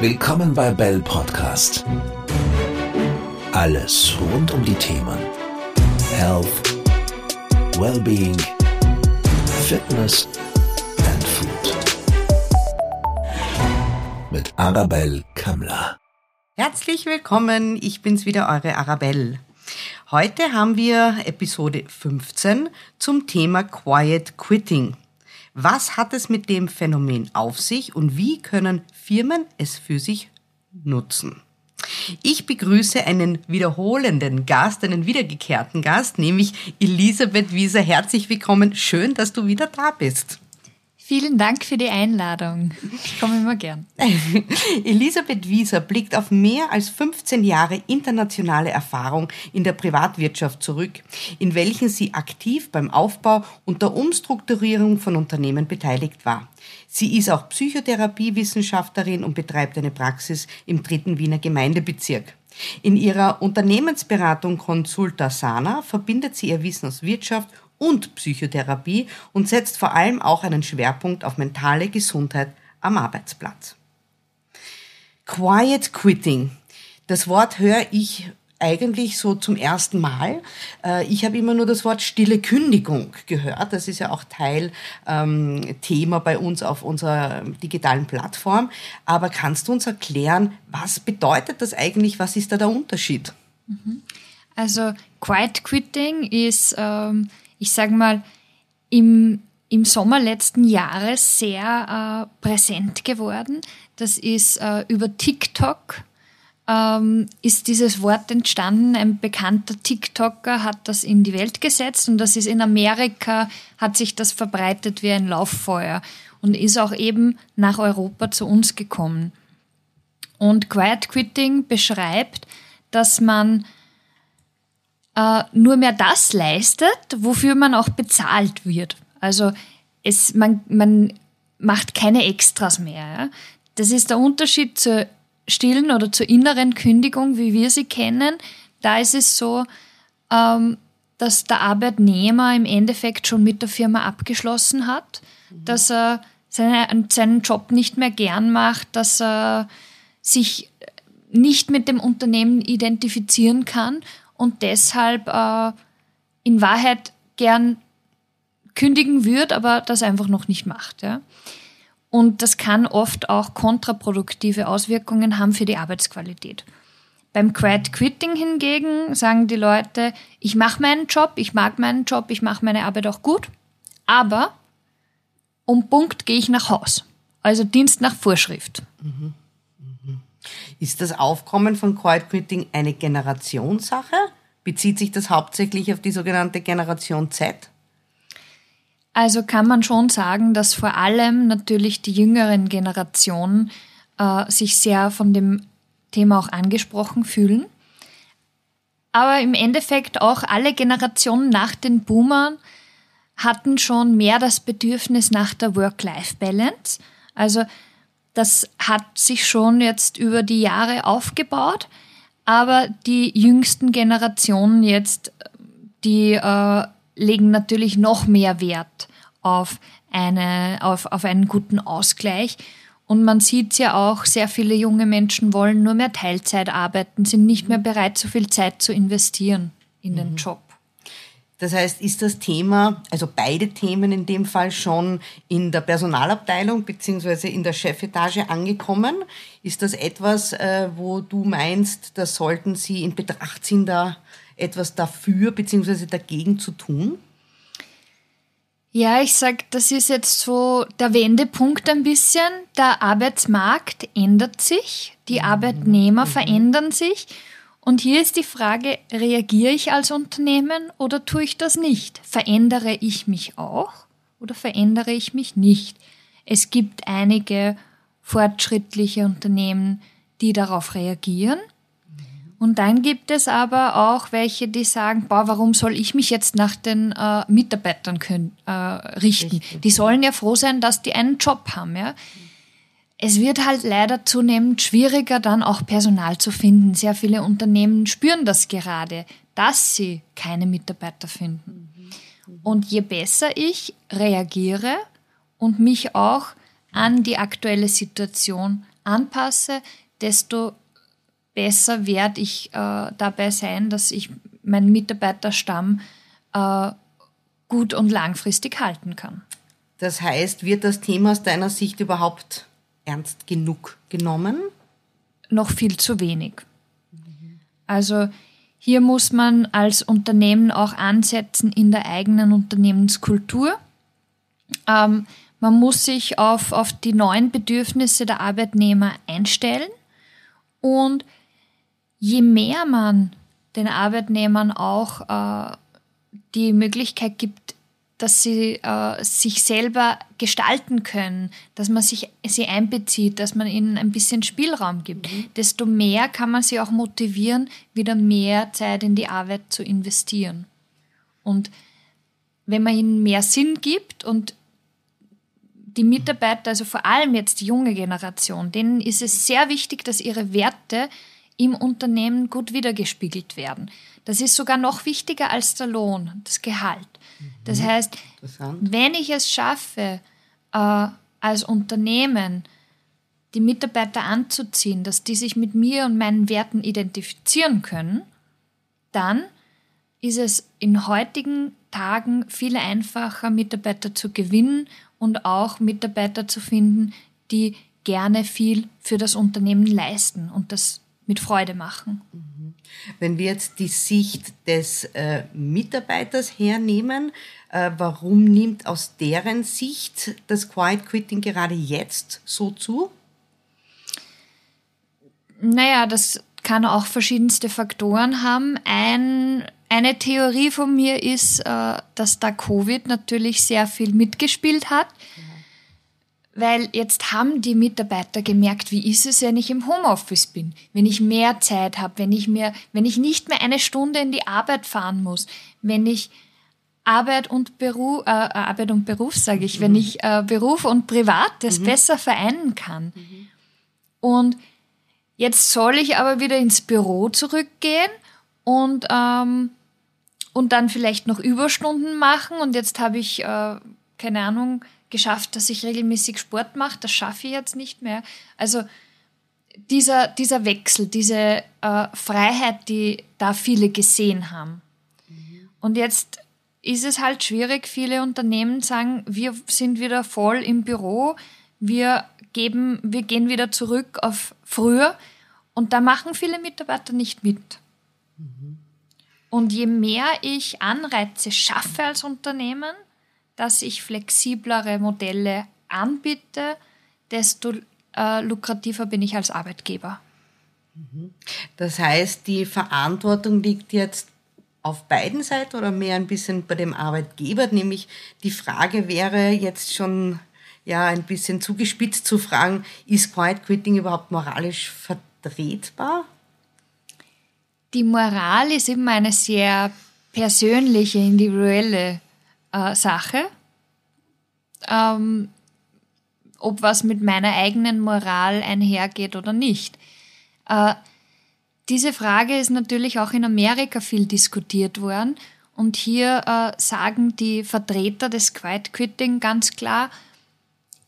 Willkommen bei Bell Podcast. Alles rund um die Themen Health, Wellbeing, Fitness and Food. Mit Arabelle Kammler. Herzlich willkommen, ich bin's wieder, eure Arabelle. Heute haben wir Episode 15 zum Thema Quiet Quitting. Was hat es mit dem Phänomen auf sich und wie können Firmen es für sich nutzen? Ich begrüße einen wiederholenden Gast, einen wiedergekehrten Gast, nämlich Elisabeth Wieser. Herzlich willkommen. Schön, dass du wieder da bist. Vielen Dank für die Einladung. Ich komme immer gern. Elisabeth Wieser blickt auf mehr als 15 Jahre internationale Erfahrung in der Privatwirtschaft zurück, in welchen sie aktiv beim Aufbau und der Umstrukturierung von Unternehmen beteiligt war. Sie ist auch Psychotherapiewissenschaftlerin und betreibt eine Praxis im dritten Wiener Gemeindebezirk. In ihrer Unternehmensberatung Consulta Sana verbindet sie ihr Wissen aus Wirtschaft und Psychotherapie und setzt vor allem auch einen Schwerpunkt auf mentale Gesundheit am Arbeitsplatz. Quiet Quitting. Das Wort höre ich eigentlich so zum ersten Mal. Äh, ich habe immer nur das Wort stille Kündigung gehört. Das ist ja auch Teil ähm, Thema bei uns auf unserer digitalen Plattform. Aber kannst du uns erklären, was bedeutet das eigentlich? Was ist da der Unterschied? Mhm. Also Quiet Quitting ist ähm, ich sage mal, im, im Sommer letzten Jahres sehr äh, präsent geworden. Das ist äh, über TikTok ähm, ist dieses Wort entstanden. Ein bekannter TikToker hat das in die Welt gesetzt und das ist in Amerika, hat sich das verbreitet wie ein Lauffeuer und ist auch eben nach Europa zu uns gekommen. Und Quiet Quitting beschreibt, dass man äh, nur mehr das leistet, wofür man auch bezahlt wird. Also es, man, man macht keine Extras mehr. Ja? Das ist der Unterschied zur stillen oder zur inneren Kündigung, wie wir sie kennen. Da ist es so, ähm, dass der Arbeitnehmer im Endeffekt schon mit der Firma abgeschlossen hat, mhm. dass er seine, seinen Job nicht mehr gern macht, dass er sich nicht mit dem Unternehmen identifizieren kann und deshalb äh, in Wahrheit gern kündigen würde, aber das einfach noch nicht macht. Ja? Und das kann oft auch kontraproduktive Auswirkungen haben für die Arbeitsqualität. Beim Quiet Quitting hingegen sagen die Leute, ich mache meinen Job, ich mag meinen Job, ich mache meine Arbeit auch gut, aber um Punkt gehe ich nach Haus. Also Dienst nach Vorschrift. Mhm. Ist das Aufkommen von Quiet Quitting eine Generationssache? Bezieht sich das hauptsächlich auf die sogenannte Generation Z? Also kann man schon sagen, dass vor allem natürlich die jüngeren Generationen äh, sich sehr von dem Thema auch angesprochen fühlen. Aber im Endeffekt auch alle Generationen nach den Boomern hatten schon mehr das Bedürfnis nach der Work-Life-Balance. Also das hat sich schon jetzt über die Jahre aufgebaut, aber die jüngsten Generationen jetzt, die äh, legen natürlich noch mehr Wert auf, eine, auf, auf einen guten Ausgleich. Und man sieht ja auch, sehr viele junge Menschen wollen nur mehr Teilzeit arbeiten, sind nicht mehr bereit, so viel Zeit zu investieren in den mhm. Job. Das heißt, ist das Thema, also beide Themen in dem Fall schon in der Personalabteilung beziehungsweise in der Chefetage angekommen? Ist das etwas, äh, wo du meinst, da sollten Sie in Betracht ziehen, da etwas dafür beziehungsweise dagegen zu tun? Ja, ich sag, das ist jetzt so der Wendepunkt ein bisschen. Der Arbeitsmarkt ändert sich, die mhm. Arbeitnehmer mhm. verändern sich und hier ist die Frage, reagiere ich als Unternehmen oder tue ich das nicht? Verändere ich mich auch oder verändere ich mich nicht? Es gibt einige fortschrittliche Unternehmen, die darauf reagieren. Und dann gibt es aber auch welche, die sagen, boah, warum soll ich mich jetzt nach den äh, Mitarbeitern können, äh, richten? Richtig. Die sollen ja froh sein, dass die einen Job haben. Ja? Es wird halt leider zunehmend schwieriger, dann auch Personal zu finden. Sehr viele Unternehmen spüren das gerade, dass sie keine Mitarbeiter finden. Und je besser ich reagiere und mich auch an die aktuelle Situation anpasse, desto besser werde ich äh, dabei sein, dass ich meinen Mitarbeiterstamm äh, gut und langfristig halten kann. Das heißt, wird das Thema aus deiner Sicht überhaupt ernst genug genommen? Noch viel zu wenig. Also hier muss man als Unternehmen auch ansetzen in der eigenen Unternehmenskultur. Ähm, man muss sich auf, auf die neuen Bedürfnisse der Arbeitnehmer einstellen und je mehr man den Arbeitnehmern auch äh, die Möglichkeit gibt, dass sie äh, sich selber gestalten können, dass man sich, sie einbezieht, dass man ihnen ein bisschen Spielraum gibt, mhm. desto mehr kann man sie auch motivieren, wieder mehr Zeit in die Arbeit zu investieren. Und wenn man ihnen mehr Sinn gibt und die Mitarbeiter, also vor allem jetzt die junge Generation, denen ist es sehr wichtig, dass ihre Werte im Unternehmen gut wiedergespiegelt werden. Das ist sogar noch wichtiger als der Lohn, das Gehalt. Das mhm. heißt, wenn ich es schaffe, äh, als Unternehmen die Mitarbeiter anzuziehen, dass die sich mit mir und meinen Werten identifizieren können, dann ist es in heutigen Tagen viel einfacher, Mitarbeiter zu gewinnen und auch Mitarbeiter zu finden, die gerne viel für das Unternehmen leisten. Und das mit Freude machen. Wenn wir jetzt die Sicht des äh, Mitarbeiters hernehmen, äh, warum nimmt aus deren Sicht das Quiet Quitting gerade jetzt so zu? Naja, das kann auch verschiedenste Faktoren haben. Ein, eine Theorie von mir ist, äh, dass da Covid natürlich sehr viel mitgespielt hat. Mhm weil jetzt haben die Mitarbeiter gemerkt, wie ist es, wenn ich im Homeoffice bin, wenn ich mehr Zeit habe, wenn ich mir, wenn ich nicht mehr eine Stunde in die Arbeit fahren muss, wenn ich Arbeit und Beruf, äh, Arbeit und Beruf sage ich, mhm. wenn ich äh, Beruf und Privates mhm. besser vereinen kann. Mhm. Und jetzt soll ich aber wieder ins Büro zurückgehen und ähm, und dann vielleicht noch Überstunden machen und jetzt habe ich äh, keine Ahnung geschafft, dass ich regelmäßig Sport mache. Das schaffe ich jetzt nicht mehr. Also dieser, dieser Wechsel, diese äh, Freiheit, die da viele gesehen haben. Mhm. Und jetzt ist es halt schwierig, viele Unternehmen sagen, wir sind wieder voll im Büro, wir geben, wir gehen wieder zurück auf früher und da machen viele Mitarbeiter nicht mit. Mhm. Und je mehr ich Anreize schaffe als Unternehmen, dass ich flexiblere Modelle anbiete, desto äh, lukrativer bin ich als Arbeitgeber. Mhm. Das heißt, die Verantwortung liegt jetzt auf beiden Seiten oder mehr ein bisschen bei dem Arbeitgeber, nämlich die Frage wäre jetzt schon ja ein bisschen zugespitzt zu fragen, ist Quiet Quitting überhaupt moralisch vertretbar? Die Moral ist immer eine sehr persönliche, individuelle äh, Sache. Ähm, ob was mit meiner eigenen Moral einhergeht oder nicht. Äh, diese Frage ist natürlich auch in Amerika viel diskutiert worden. Und hier äh, sagen die Vertreter des Quiet Quitting ganz klar,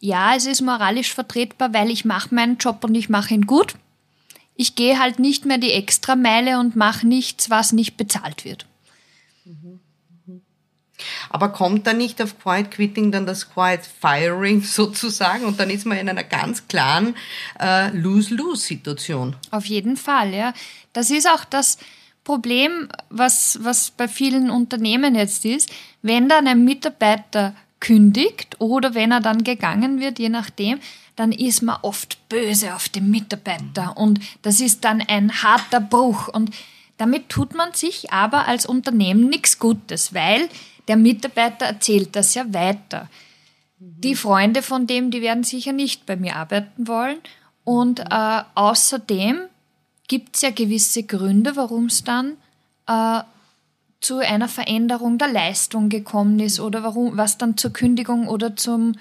ja, es ist moralisch vertretbar, weil ich mache meinen Job und ich mache ihn gut. Ich gehe halt nicht mehr die Extrameile und mache nichts, was nicht bezahlt wird. Mhm. Aber kommt da nicht auf Quiet Quitting dann das Quiet Firing sozusagen und dann ist man in einer ganz klaren äh, Lose-Lose-Situation? Auf jeden Fall, ja. Das ist auch das Problem, was, was bei vielen Unternehmen jetzt ist, wenn dann ein Mitarbeiter kündigt oder wenn er dann gegangen wird, je nachdem, dann ist man oft böse auf den Mitarbeiter und das ist dann ein harter Bruch und damit tut man sich aber als Unternehmen nichts Gutes, weil der Mitarbeiter erzählt das ja weiter. Die Freunde von dem, die werden sicher nicht bei mir arbeiten wollen. Und äh, außerdem gibt es ja gewisse Gründe, warum es dann äh, zu einer Veränderung der Leistung gekommen ist oder warum, was dann zur Kündigung oder zum,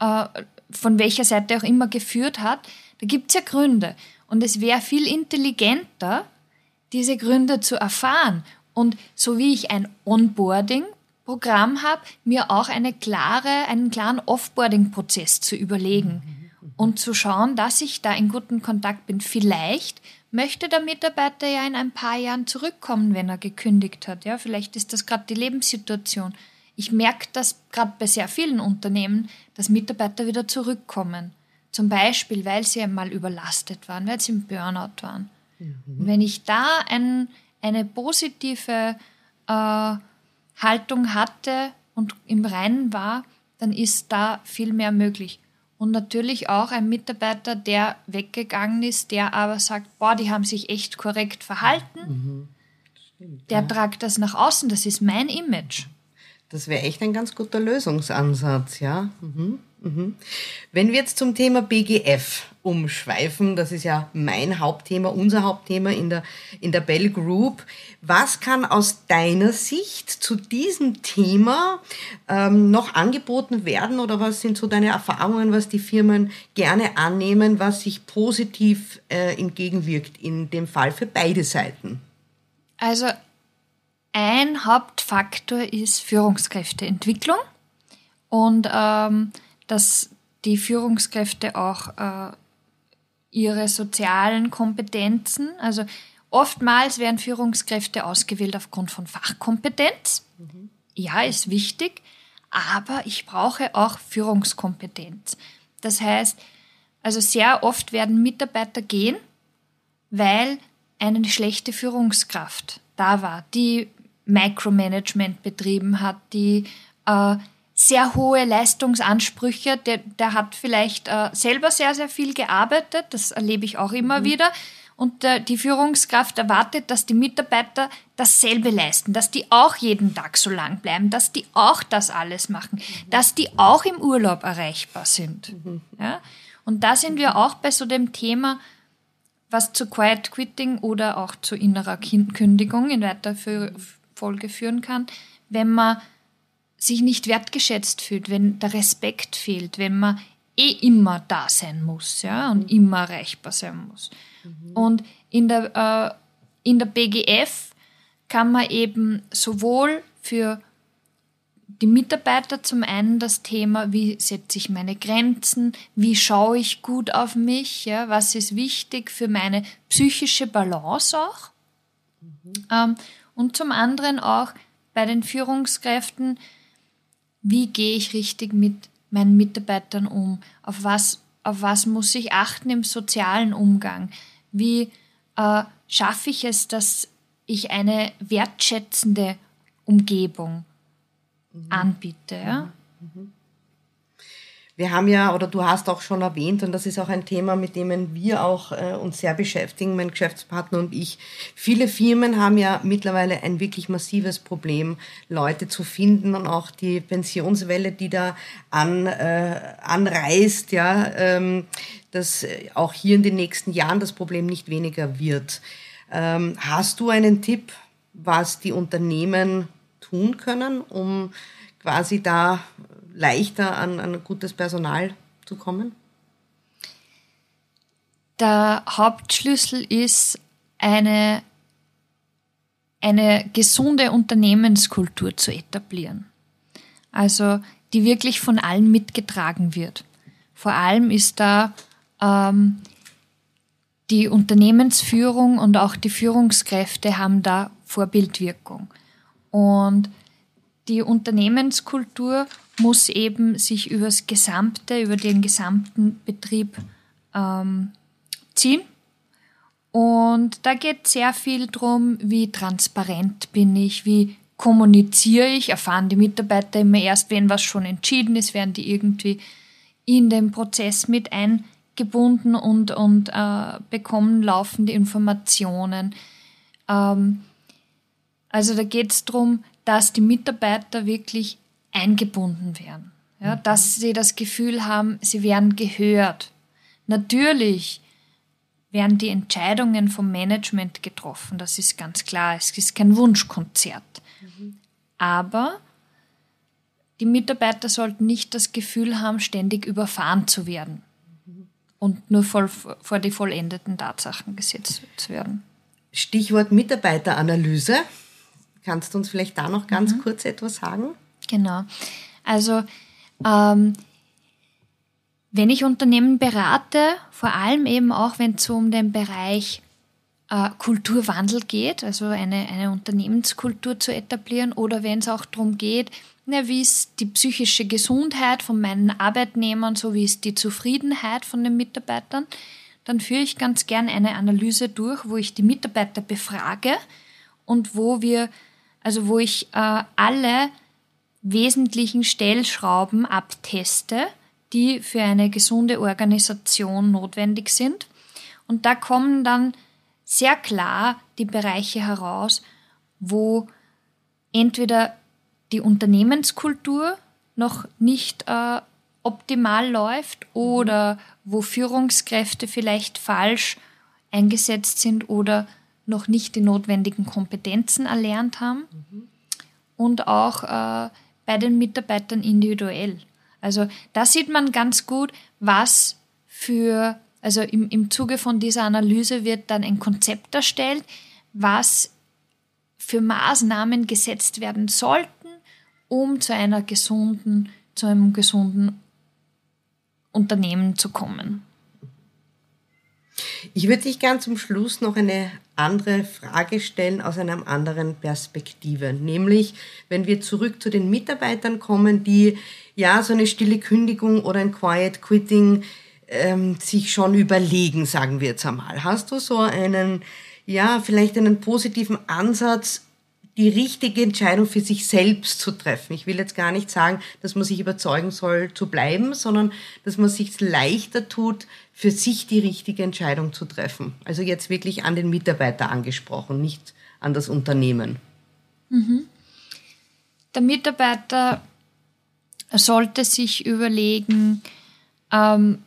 äh, von welcher Seite auch immer geführt hat. Da gibt es ja Gründe. Und es wäre viel intelligenter, diese Gründe zu erfahren. Und so wie ich ein Onboarding Programm habe, mir auch eine klare, einen klaren Offboarding-Prozess zu überlegen und zu schauen, dass ich da in guten Kontakt bin. Vielleicht möchte der Mitarbeiter ja in ein paar Jahren zurückkommen, wenn er gekündigt hat. Ja, vielleicht ist das gerade die Lebenssituation. Ich merke das gerade bei sehr vielen Unternehmen, dass Mitarbeiter wieder zurückkommen. Zum Beispiel, weil sie einmal überlastet waren, weil sie im Burnout waren. Mhm. Wenn ich da ein, eine positive äh, Haltung hatte und im Reinen war, dann ist da viel mehr möglich. Und natürlich auch ein Mitarbeiter, der weggegangen ist, der aber sagt, boah, die haben sich echt korrekt verhalten. Mhm. Stimmt, der ja. tragt das nach außen, das ist mein Image. Das wäre echt ein ganz guter Lösungsansatz, ja. Mhm. Mhm. Wenn wir jetzt zum Thema BGF umschweifen, das ist ja mein Hauptthema, unser Hauptthema in der, in der Bell Group. Was kann aus deiner Sicht zu diesem Thema ähm, noch angeboten werden oder was sind so deine Erfahrungen, was die Firmen gerne annehmen, was sich positiv äh, entgegenwirkt in dem Fall für beide Seiten? Also ein Hauptfaktor ist Führungskräfteentwicklung und ähm, dass die Führungskräfte auch äh, ihre sozialen Kompetenzen, also oftmals werden Führungskräfte ausgewählt aufgrund von Fachkompetenz. Mhm. Ja, ist wichtig, aber ich brauche auch Führungskompetenz. Das heißt, also sehr oft werden Mitarbeiter gehen, weil eine schlechte Führungskraft da war, die Micromanagement betrieben hat, die äh, sehr hohe Leistungsansprüche. Der, der hat vielleicht äh, selber sehr, sehr viel gearbeitet. Das erlebe ich auch immer mhm. wieder. Und äh, die Führungskraft erwartet, dass die Mitarbeiter dasselbe leisten, dass die auch jeden Tag so lang bleiben, dass die auch das alles machen, mhm. dass die auch im Urlaub erreichbar sind. Mhm. Ja? Und da sind wir auch bei so dem Thema, was zu Quiet Quitting oder auch zu innerer Kündigung in weiter Folge führen kann, wenn man sich nicht wertgeschätzt fühlt, wenn der Respekt fehlt, wenn man eh immer da sein muss ja, und mhm. immer erreichbar sein muss. Mhm. Und in der, äh, in der BGF kann man eben sowohl für die Mitarbeiter zum einen das Thema, wie setze ich meine Grenzen, wie schaue ich gut auf mich, ja, was ist wichtig für meine psychische Balance auch. Mhm. Ähm, und zum anderen auch bei den Führungskräften, wie gehe ich richtig mit meinen Mitarbeitern um? Auf was, auf was muss ich achten im sozialen Umgang? Wie äh, schaffe ich es, dass ich eine wertschätzende Umgebung mhm. anbiete? Ja? Mhm. Wir haben ja, oder du hast auch schon erwähnt, und das ist auch ein Thema, mit dem wir auch äh, uns sehr beschäftigen, mein Geschäftspartner und ich. Viele Firmen haben ja mittlerweile ein wirklich massives Problem, Leute zu finden und auch die Pensionswelle, die da an, äh, anreißt, ja, ähm, dass auch hier in den nächsten Jahren das Problem nicht weniger wird. Ähm, hast du einen Tipp, was die Unternehmen tun können, um quasi da leichter an, an gutes Personal zu kommen? Der Hauptschlüssel ist eine, eine gesunde Unternehmenskultur zu etablieren. Also die wirklich von allen mitgetragen wird. Vor allem ist da ähm, die Unternehmensführung und auch die Führungskräfte haben da Vorbildwirkung. Und die Unternehmenskultur muss eben sich über das gesamte, über den gesamten Betrieb ähm, ziehen. Und da geht sehr viel darum, wie transparent bin ich, wie kommuniziere ich, erfahren die Mitarbeiter immer erst, wenn was schon entschieden ist, werden die irgendwie in den Prozess mit eingebunden und, und äh, bekommen laufende Informationen. Ähm, also da geht es darum, dass die Mitarbeiter wirklich eingebunden werden. Ja, mhm. Dass sie das Gefühl haben, sie werden gehört. Natürlich werden die Entscheidungen vom Management getroffen, das ist ganz klar. Es ist kein Wunschkonzert. Mhm. Aber die Mitarbeiter sollten nicht das Gefühl haben, ständig überfahren zu werden mhm. und nur voll, vor die vollendeten Tatsachen gesetzt zu werden. Stichwort Mitarbeiteranalyse Kannst du uns vielleicht da noch ganz mhm. kurz etwas sagen? Genau. Also ähm, wenn ich Unternehmen berate, vor allem eben auch, wenn es um den Bereich äh, Kulturwandel geht, also eine, eine Unternehmenskultur zu etablieren, oder wenn es auch darum geht, na, wie ist die psychische Gesundheit von meinen Arbeitnehmern, so wie ist die Zufriedenheit von den Mitarbeitern, dann führe ich ganz gern eine Analyse durch, wo ich die Mitarbeiter befrage und wo wir, also wo ich äh, alle wesentlichen Stellschrauben abteste, die für eine gesunde Organisation notwendig sind. Und da kommen dann sehr klar die Bereiche heraus, wo entweder die Unternehmenskultur noch nicht äh, optimal läuft oder wo Führungskräfte vielleicht falsch eingesetzt sind oder noch nicht die notwendigen Kompetenzen erlernt haben. Mhm. Und auch äh, bei den Mitarbeitern individuell. Also da sieht man ganz gut, was für, also im, im Zuge von dieser Analyse wird dann ein Konzept erstellt, was für Maßnahmen gesetzt werden sollten, um zu einer gesunden, zu einem gesunden Unternehmen zu kommen. Ich würde dich gern zum Schluss noch eine andere Frage stellen aus einer anderen Perspektive. Nämlich, wenn wir zurück zu den Mitarbeitern kommen, die ja so eine stille Kündigung oder ein Quiet Quitting ähm, sich schon überlegen, sagen wir jetzt einmal. Hast du so einen, ja, vielleicht einen positiven Ansatz, die richtige Entscheidung für sich selbst zu treffen. Ich will jetzt gar nicht sagen, dass man sich überzeugen soll zu bleiben, sondern dass man sich leichter tut, für sich die richtige Entscheidung zu treffen. Also jetzt wirklich an den Mitarbeiter angesprochen, nicht an das Unternehmen. Mhm. Der Mitarbeiter sollte sich überlegen, ähm,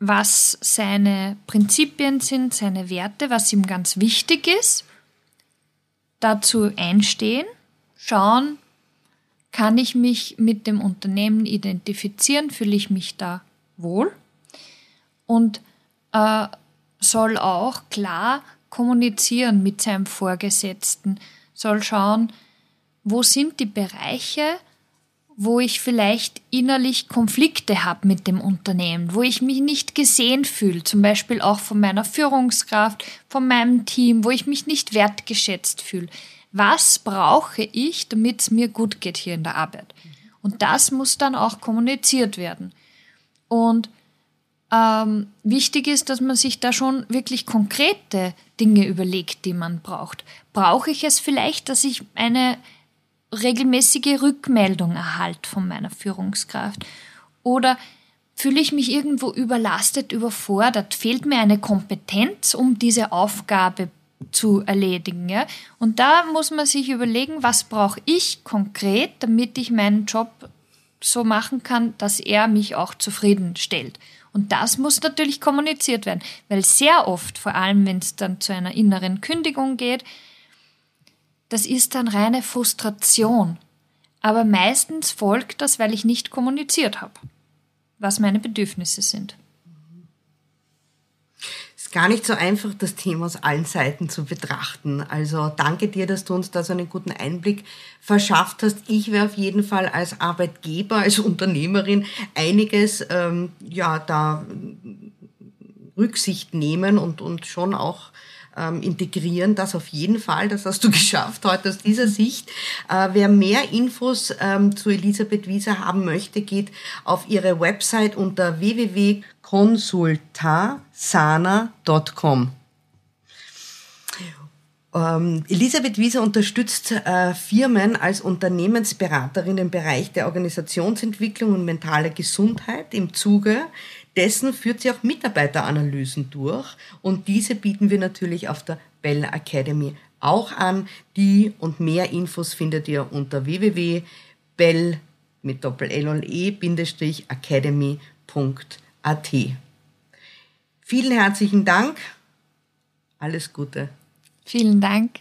was seine Prinzipien sind, seine Werte, was ihm ganz wichtig ist dazu einstehen, schauen, kann ich mich mit dem Unternehmen identifizieren, fühle ich mich da wohl? Und äh, soll auch klar kommunizieren mit seinem Vorgesetzten, soll schauen, wo sind die Bereiche, wo ich vielleicht innerlich Konflikte habe mit dem Unternehmen, wo ich mich nicht gesehen fühle, zum Beispiel auch von meiner Führungskraft, von meinem Team, wo ich mich nicht wertgeschätzt fühle. Was brauche ich, damit es mir gut geht hier in der Arbeit? Und das muss dann auch kommuniziert werden. Und ähm, wichtig ist, dass man sich da schon wirklich konkrete Dinge überlegt, die man braucht. Brauche ich es vielleicht, dass ich eine regelmäßige Rückmeldung erhalt von meiner Führungskraft? Oder fühle ich mich irgendwo überlastet, überfordert? Fehlt mir eine Kompetenz, um diese Aufgabe zu erledigen? Ja? Und da muss man sich überlegen, was brauche ich konkret, damit ich meinen Job so machen kann, dass er mich auch zufriedenstellt. Und das muss natürlich kommuniziert werden, weil sehr oft, vor allem wenn es dann zu einer inneren Kündigung geht, das ist dann reine Frustration. Aber meistens folgt das, weil ich nicht kommuniziert habe, was meine Bedürfnisse sind. Es ist gar nicht so einfach, das Thema aus allen Seiten zu betrachten. Also danke dir, dass du uns da so einen guten Einblick verschafft hast. Ich werde auf jeden Fall als Arbeitgeber, als Unternehmerin einiges ähm, ja da Rücksicht nehmen und, und schon auch ähm, integrieren. Das auf jeden Fall, das hast du geschafft heute aus dieser Sicht. Äh, wer mehr Infos ähm, zu Elisabeth Wieser haben möchte, geht auf ihre Website unter www.consultasana.com. Ähm, Elisabeth Wieser unterstützt äh, Firmen als Unternehmensberaterin im Bereich der Organisationsentwicklung und mentale Gesundheit im Zuge dessen führt sie auch Mitarbeiteranalysen durch und diese bieten wir natürlich auf der Bell Academy auch an. Die und mehr Infos findet ihr unter www.bell mit doppel L und E academy.at. Vielen herzlichen Dank. Alles Gute. Vielen Dank.